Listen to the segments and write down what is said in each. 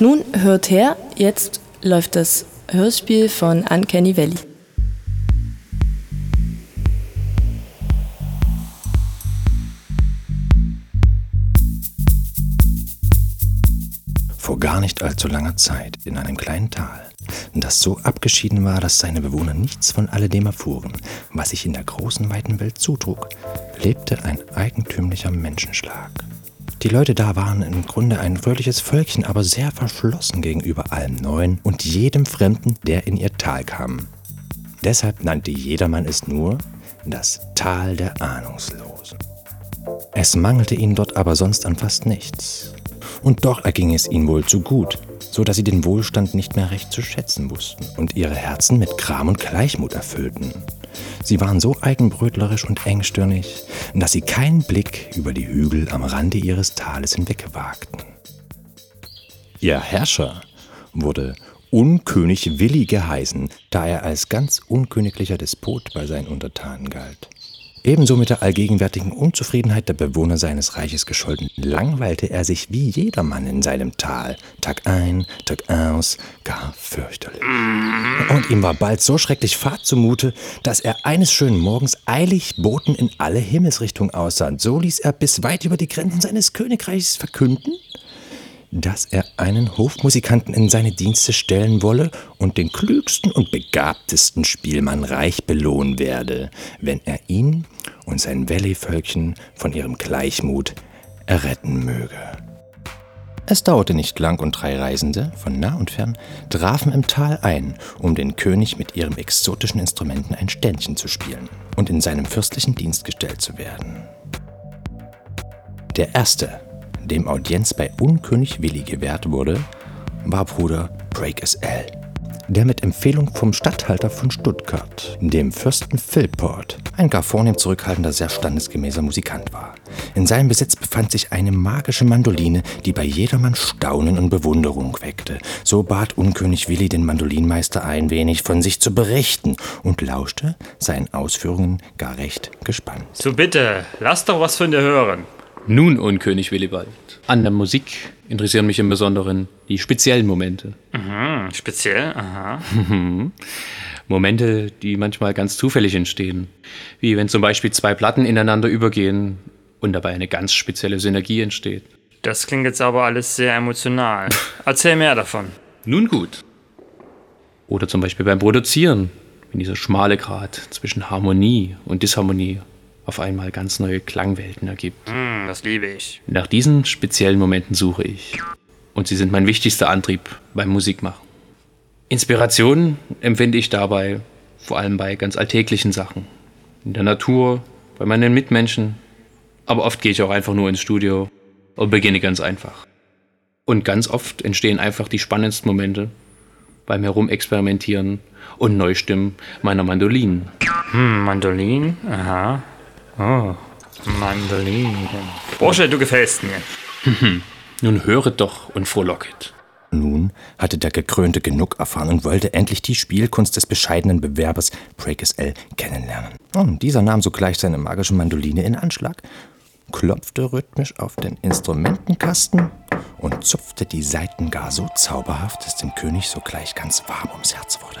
Nun hört her, jetzt läuft das Hörspiel von Uncanny Valley. Vor gar nicht allzu langer Zeit in einem kleinen Tal, das so abgeschieden war, dass seine Bewohner nichts von alledem erfuhren, was sich in der großen weiten Welt zutrug, lebte ein eigentümlicher Menschenschlag. Die Leute da waren im Grunde ein fröhliches Völkchen, aber sehr verschlossen gegenüber allem Neuen und jedem Fremden, der in ihr Tal kam. Deshalb nannte jedermann es nur das Tal der Ahnungslosen. Es mangelte ihnen dort aber sonst an fast nichts. Und doch erging es ihnen wohl zu gut, so dass sie den Wohlstand nicht mehr recht zu schätzen wussten und ihre Herzen mit Kram und Gleichmut erfüllten. Sie waren so eigenbrötlerisch und engstirnig, dass sie keinen Blick über die Hügel am Rande ihres Tales hinweg wagten. Ihr Herrscher wurde Unkönig Willi geheißen, da er als ganz unköniglicher Despot bei seinen Untertanen galt. Ebenso mit der allgegenwärtigen Unzufriedenheit der Bewohner seines Reiches gescholten, langweilte er sich wie jedermann in seinem Tal, Tag ein, Tag aus, gar fürchterlich. Und ihm war bald so schrecklich Fahrt zumute, dass er eines schönen Morgens eilig Boten in alle Himmelsrichtungen aussand. So ließ er bis weit über die Grenzen seines Königreichs verkünden, dass er einen Hofmusikanten in seine Dienste stellen wolle und den klügsten und begabtesten Spielmann reich belohnen werde, wenn er ihn und sein Valley-Völkchen von ihrem Gleichmut erretten möge. Es dauerte nicht lang und drei Reisende von nah und fern trafen im Tal ein, um den König mit ihrem exotischen Instrumenten ein Ständchen zu spielen und in seinem fürstlichen Dienst gestellt zu werden. Der erste, dem Audienz bei Unkönig Willi gewährt wurde, war Bruder Break SL, der mit Empfehlung vom Statthalter von Stuttgart, dem Fürsten Philport, ein gar vornehm zurückhaltender, sehr standesgemäßer Musikant war. In seinem Besitz befand sich eine magische Mandoline, die bei jedermann Staunen und Bewunderung weckte. So bat Unkönig Willi den Mandolinmeister ein wenig von sich zu berichten und lauschte seinen Ausführungen gar recht gespannt. So bitte, lass doch was von dir hören. Nun, Unkönig Willibald. An der Musik interessieren mich im Besonderen die speziellen Momente. Mhm, speziell, aha. Momente, die manchmal ganz zufällig entstehen. Wie wenn zum Beispiel zwei Platten ineinander übergehen und dabei eine ganz spezielle Synergie entsteht. Das klingt jetzt aber alles sehr emotional. Erzähl mehr davon. Nun gut. Oder zum Beispiel beim Produzieren, wenn dieser schmale Grat zwischen Harmonie und Disharmonie auf einmal ganz neue Klangwelten ergibt. Hm, das liebe ich. Nach diesen speziellen Momenten suche ich. Und sie sind mein wichtigster Antrieb beim Musikmachen. Inspiration empfinde ich dabei vor allem bei ganz alltäglichen Sachen. In der Natur, bei meinen Mitmenschen. Aber oft gehe ich auch einfach nur ins Studio und beginne ganz einfach. Und ganz oft entstehen einfach die spannendsten Momente beim Herumexperimentieren und Neustimmen meiner Mandolinen. Hm, Mandolin, aha. Oh, Mandolin. Bursche, du gefällst mir. Nun höret doch und frohlocket. Nun hatte der Gekrönte genug erfahren und wollte endlich die Spielkunst des bescheidenen Bewerbers Breakers L kennenlernen. Und dieser nahm sogleich seine magische Mandoline in Anschlag, klopfte rhythmisch auf den Instrumentenkasten und zupfte die Saiten gar so zauberhaft, dass dem König sogleich ganz warm ums Herz wurde.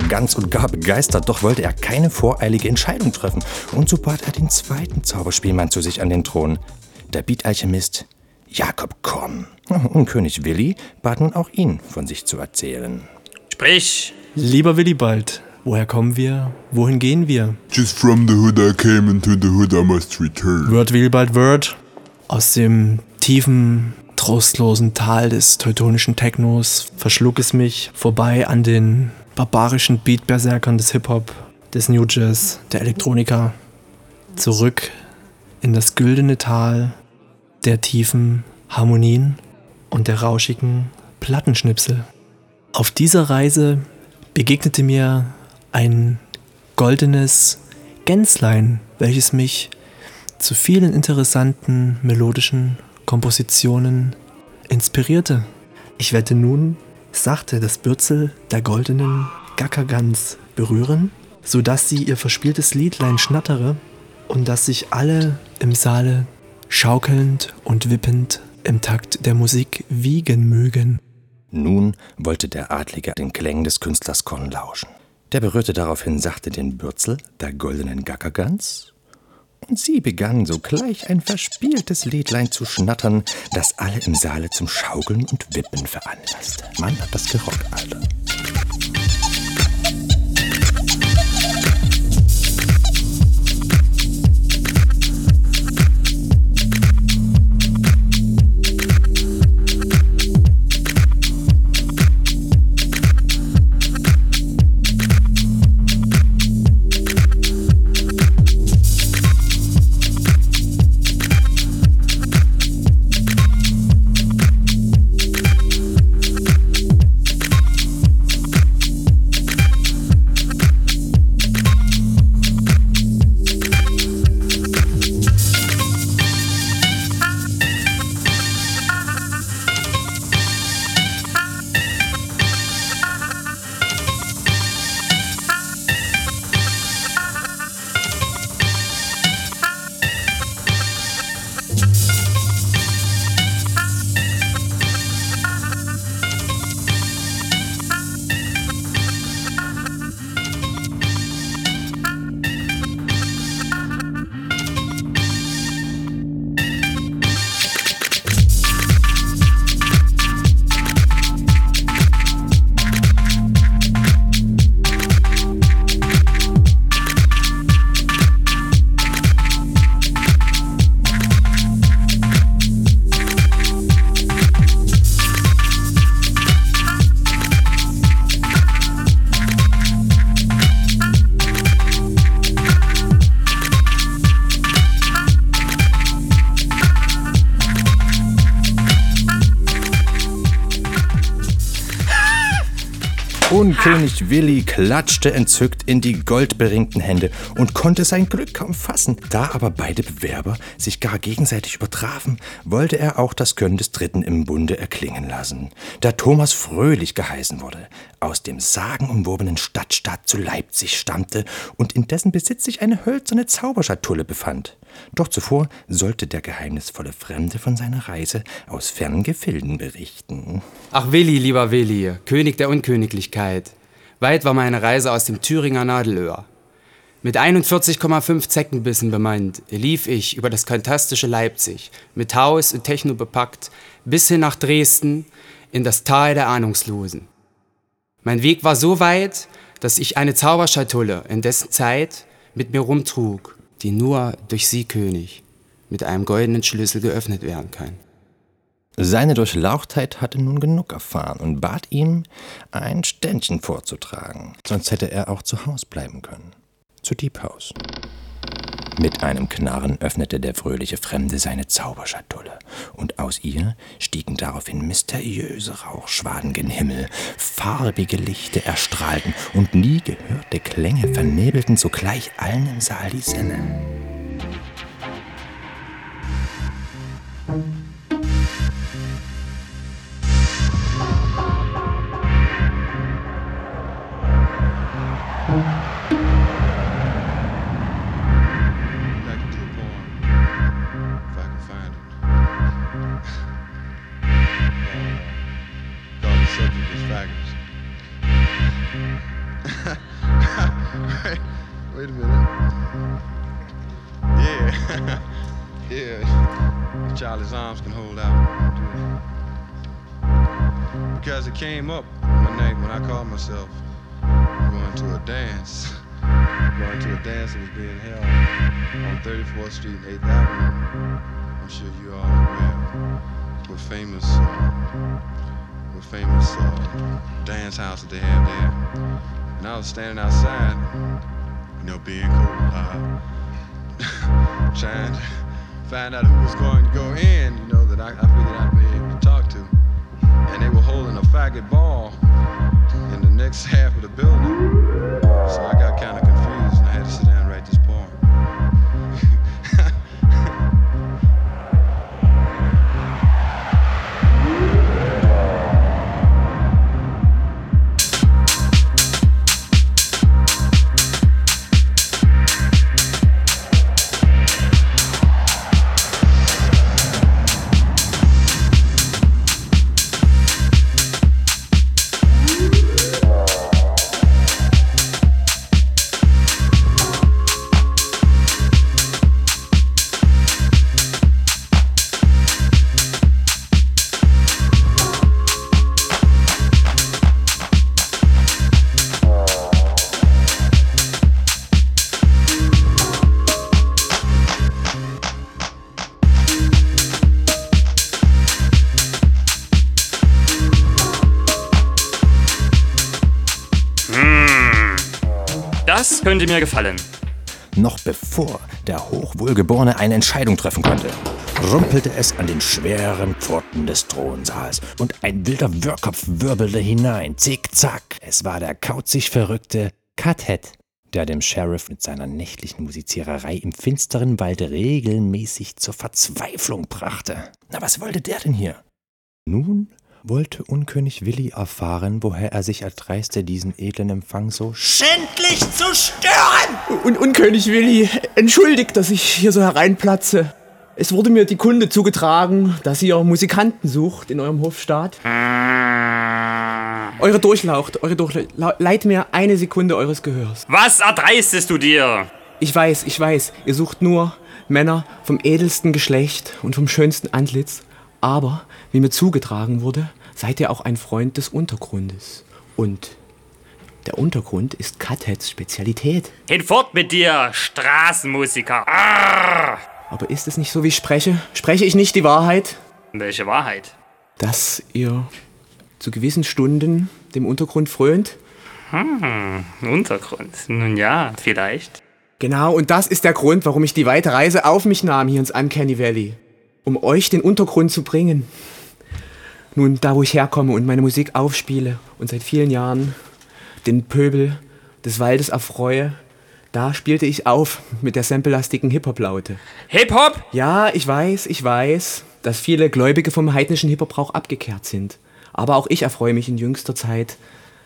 war ganz und gar begeistert, doch wollte er keine voreilige Entscheidung treffen. Und so bat er den zweiten Zauberspielmann zu sich an den Thron. Der Beatalchemist Jakob Korn. Und König Willi bat nun auch ihn von sich zu erzählen. Sprich! Lieber Willibald, woher kommen wir? Wohin gehen wir? Just from the hood I came, and to the hood I must return. Word, Willibald, Word. Aus dem tiefen, trostlosen Tal des teutonischen Technos verschlug es mich vorbei an den barbarischen Beatberserkern des Hip-Hop, des New Jazz, der Elektronika. Zurück in das güldene Tal der tiefen Harmonien und der rauschigen Plattenschnipsel. Auf dieser Reise begegnete mir ein goldenes Gänslein, welches mich zu vielen interessanten melodischen Kompositionen inspirierte. Ich werde nun sachte das Bürzel der goldenen Gackergans berühren, sodass sie ihr verspieltes Liedlein schnattere und dass sich alle im Saale schaukelnd und wippend im Takt der Musik wiegen mögen. Nun wollte der Adlige den Klängen des Künstlers Korn lauschen. Der berührte daraufhin sachte den Bürzel der goldenen Gackergans sie begann sogleich ein verspieltes Liedlein zu schnattern, das alle im Saale zum Schaukeln und Wippen veranlasste. Man hat das gerockt, Alter. Und König Willi klatschte entzückt in die goldberingten Hände und konnte sein Glück kaum fassen. Da aber beide Bewerber sich gar gegenseitig übertrafen, wollte er auch das Können des Dritten im Bunde erklingen lassen. Da Thomas Fröhlich geheißen wurde, aus dem sagenumwobenen Stadtstaat zu Leipzig stammte und in dessen Besitz sich eine hölzerne Zauberschatulle befand. Doch zuvor sollte der geheimnisvolle Fremde von seiner Reise aus fernen Gefilden berichten. Ach Willi, lieber Willi, König der Unköniglichkeit. Weit war meine Reise aus dem Thüringer Nadelöhr. Mit 41,5 Zeckenbissen bemannt, lief ich über das fantastische Leipzig, mit Haus und Techno bepackt, bis hin nach Dresden, in das Tal der Ahnungslosen. Mein Weg war so weit, dass ich eine Zauberschatulle in dessen Zeit mit mir rumtrug die nur durch sie König mit einem goldenen Schlüssel geöffnet werden kann. Seine Durchlauchtheit hatte nun genug erfahren und bat ihm, ein Ständchen vorzutragen, sonst hätte er auch zu Haus bleiben können. Zu Diebhaus. Mit einem Knarren öffnete der fröhliche Fremde seine Zauberschatulle, und aus ihr stiegen daraufhin mysteriöse Rauchschwaden gen Himmel, farbige Lichter erstrahlten, und nie gehörte Klänge vernebelten sogleich allen im Saal die Sinne. Faggots. wait, a minute. Yeah. yeah. Charlie's arms can hold out. Because it came up one night when I called myself going to a dance. Going to a dance that was being held on 34th Street and 8th Avenue. I'm sure you all are aware what famous, uh, famous uh, dance house that they have there. And I was standing outside, you know, being cool, uh, trying to find out who was going to go in, you know, that I, I figured I'd be able to talk to. And they were holding a faggot ball in the next half of the building. So I got kind of confused and I had to sit down and write this poem. Das könnte mir gefallen. Noch bevor der Hochwohlgeborene eine Entscheidung treffen konnte, rumpelte es an den schweren Pforten des Thronsaals und ein wilder Wirrkopf wirbelte hinein. Zick-zack. Es war der kauzig verrückte Cuthead, der dem Sheriff mit seiner nächtlichen Musiziererei im finsteren Wald regelmäßig zur Verzweiflung brachte. Na, was wollte der denn hier? Nun wollte Unkönig Willi erfahren, woher er sich erdreiste, diesen edlen Empfang so schändlich zu stören. Und Unkönig Willi, entschuldigt, dass ich hier so hereinplatze. Es wurde mir die Kunde zugetragen, dass ihr Musikanten sucht in eurem Hofstaat. Eure Durchlaucht, eure Durchlaucht. Leiht mir eine Sekunde eures Gehörs. Was erdreistest du dir? Ich weiß, ich weiß, ihr sucht nur Männer vom edelsten Geschlecht und vom schönsten Antlitz. Aber, wie mir zugetragen wurde, seid ihr auch ein Freund des Untergrundes. Und der Untergrund ist Cutheads Spezialität. Hinfort mit dir, Straßenmusiker. Arr! Aber ist es nicht so, wie ich spreche? Spreche ich nicht die Wahrheit? Welche Wahrheit? Dass ihr zu gewissen Stunden dem Untergrund frönt? Hm, Untergrund. Nun ja, vielleicht. Genau, und das ist der Grund, warum ich die weite Reise auf mich nahm hier ins Uncanny Valley. Um euch den Untergrund zu bringen. Nun, da wo ich herkomme und meine Musik aufspiele und seit vielen Jahren den Pöbel des Waldes erfreue, da spielte ich auf mit der samplelastigen Hip-Hop-Laute. Hip-Hop? Ja, ich weiß, ich weiß, dass viele Gläubige vom heidnischen Hip-Hop-Brauch abgekehrt sind. Aber auch ich erfreue mich in jüngster Zeit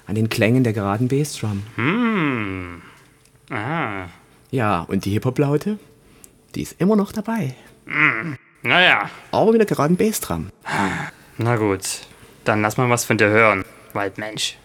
an den Klängen der geraden Bassdrum. Hm. Ah. Ja, und die Hip-Hop-Laute, die ist immer noch dabei. Naja, Aber mit der geraden Bassdrum. Na gut. Dann lass mal was von dir hören, Waldmensch.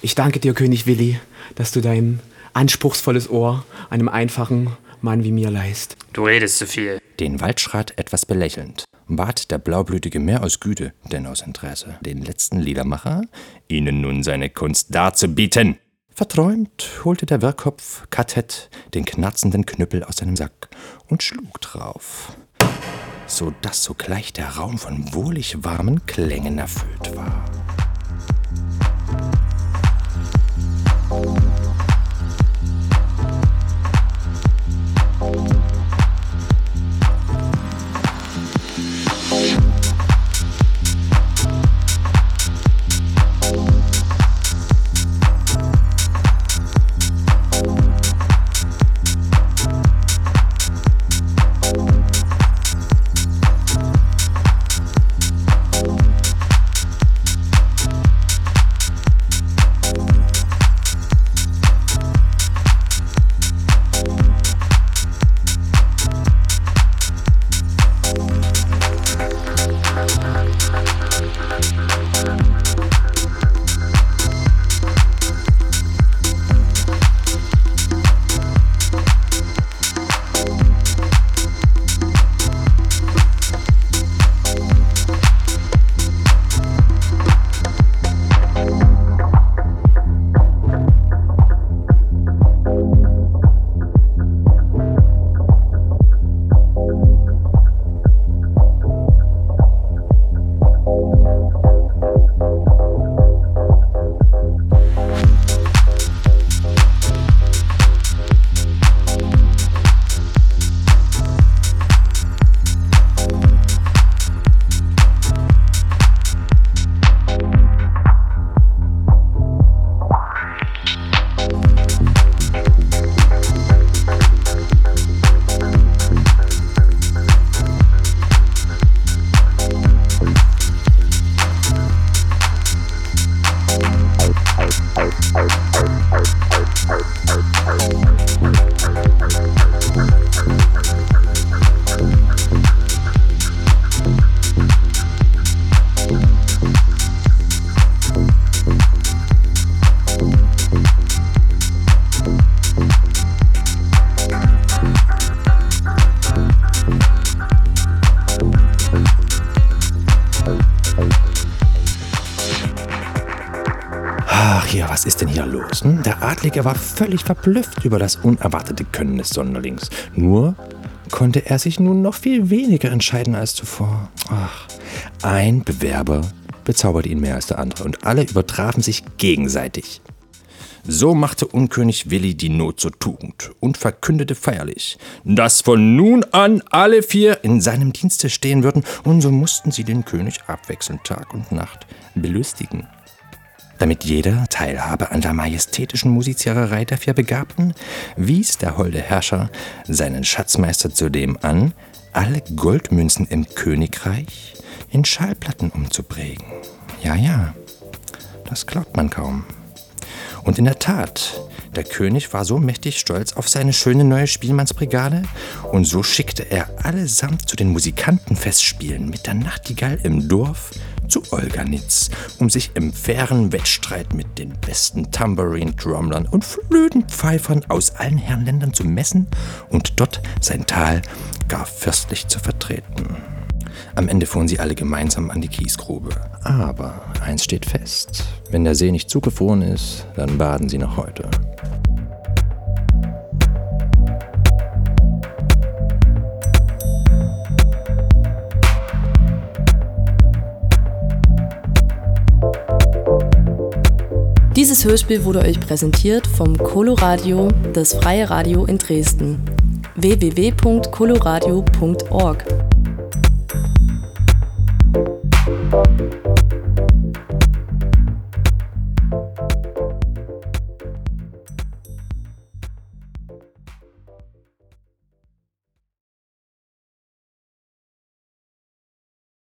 Ich danke dir, König Willi, dass du dein anspruchsvolles Ohr einem einfachen Mann wie mir leist. Du redest zu viel. Den Waldschrat etwas belächelnd, bat der Blaublütige mehr aus Güte, denn aus Interesse, den letzten Liedermacher, ihnen nun seine Kunst darzubieten. Verträumt holte der Wirrkopf Katett den knarzenden Knüppel aus seinem Sack und schlug drauf, so dass sogleich der Raum von wohlig warmen Klängen erfüllt war. Adlige war völlig verblüfft über das unerwartete Können des Sonderlings. Nur konnte er sich nun noch viel weniger entscheiden als zuvor. Ach, ein Bewerber bezauberte ihn mehr als der andere und alle übertrafen sich gegenseitig. So machte Unkönig Willi die Not zur Tugend und verkündete feierlich, dass von nun an alle vier in seinem Dienste stehen würden, und so mussten sie den König abwechselnd Tag und Nacht belustigen. Damit jeder teilhabe an der majestätischen Musiziererei der vier Begabten, wies der holde Herrscher seinen Schatzmeister zudem an, alle Goldmünzen im Königreich in Schallplatten umzuprägen. Ja, ja, das glaubt man kaum. Und in der Tat, der König war so mächtig stolz auf seine schöne neue Spielmannsbrigade und so schickte er allesamt zu den Musikantenfestspielen mit der Nachtigall im Dorf zu Olganitz, um sich im fairen Wettstreit mit den besten Tambourine-Trommlern und Flötenpfeifern aus allen Herrenländern zu messen und dort sein Tal gar fürstlich zu vertreten. Am Ende fuhren sie alle gemeinsam an die Kiesgrube. Aber eins steht fest: Wenn der See nicht zugefroren ist, dann baden sie noch heute. Dieses Hörspiel wurde euch präsentiert vom Coloradio, das freie Radio in Dresden. www.coloradio.org